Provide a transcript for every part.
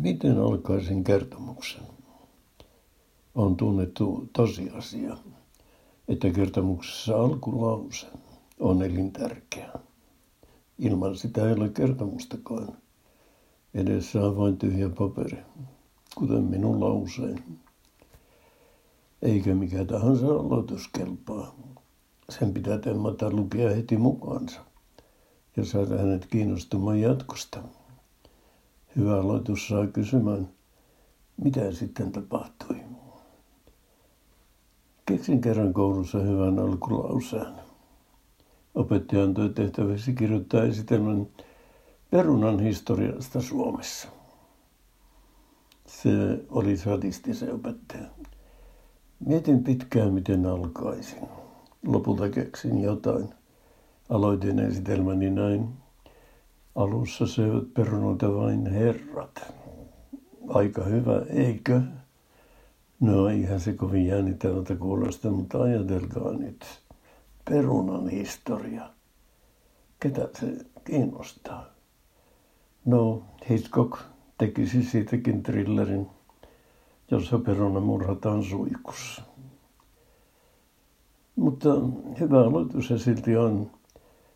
Miten alkaisin kertomuksen? On tunnettu tosiasia, että kertomuksessa alkulause on elintärkeä. Ilman sitä ei ole kertomustakaan. Edessä on vain tyhjä paperi, kuten minulla usein. Eikä mikä tahansa aloitus kelpaa. Sen pitää temmata lukea heti mukaansa ja saada hänet kiinnostumaan jatkosta. Hyvä aloitus saa kysymään, mitä sitten tapahtui. Keksin kerran koulussa hyvän alkulauseen. Opettaja antoi tehtäväksi kirjoittaa esitelmän perunan historiasta Suomessa. Se oli sadisti se opettaja. Mietin pitkään, miten alkaisin. Lopulta keksin jotain. Aloitin esitelmäni näin. Alussa söivät perunoita vain herrat. Aika hyvä, eikö? No eihän se kovin jännittävältä kuulosta, mutta ajatelkaa nyt. Perunan historia. Ketä se kiinnostaa? No, Hitchcock tekisi siitäkin thrillerin, jossa peruna murhataan suikussa. Mutta hyvä aloitus se silti on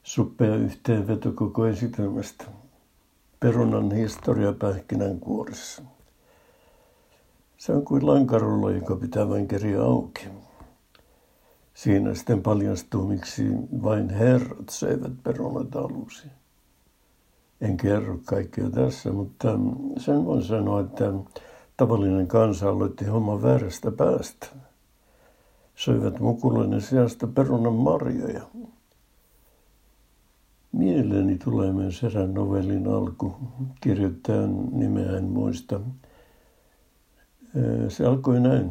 suppea yhteenveto koko esitelmästä. Perunan historia pähkinänkuoressa. Se on kuin lankarulla, joka pitää vain keriä auki. Siinä sitten paljastuu, miksi vain herrat söivät perunat alusi. En kerro kaikkea tässä, mutta sen voin sanoa, että tavallinen kansa aloitti homman väärästä päästä. Söivät mukuloinen sijasta perunan marjoja. Mieleeni tulee myös erään novellin alku. Kirjoittajan nimeä en muista. Se alkoi näin.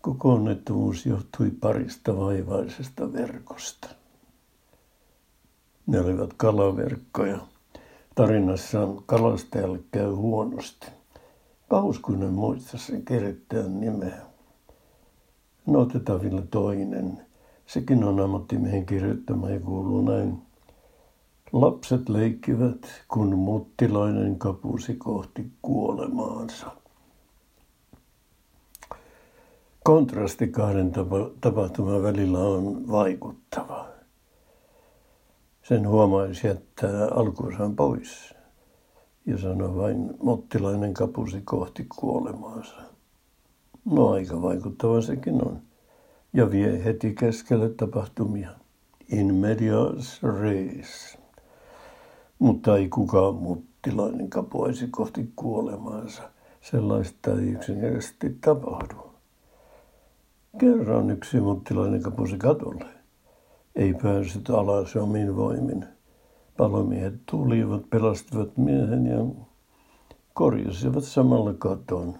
Koko onnettomuus johtui parista vaivaisesta verkosta. Ne olivat kalaverkkoja. Tarinassa kalastajalle käy huonosti. Pauskunen muista sen kirjoittajan nimeä. No otetaan vielä toinen. Sekin on ammattimiehen kirjoittama ja kuuluu näin. Lapset leikkivät, kun muttilainen kapusi kohti kuolemaansa. Kontrasti kahden tapahtuman välillä on vaikuttava. Sen huomaisi jättää alkuosan pois ja sanoi vain mottilainen kapusi kohti kuolemaansa. No aika vaikuttava sekin on. Ja vie heti keskelle tapahtumia. In medias res. Mutta ei kukaan muttilainen kapuaisi kohti kuolemaansa. Sellaista ei yksinkertaisesti tapahdu. Kerran yksi muttilainen kapusi katolle. Ei päässyt alas omin voimin. Palomiehet tulivat, pelastivat miehen ja korjasivat samalla katon.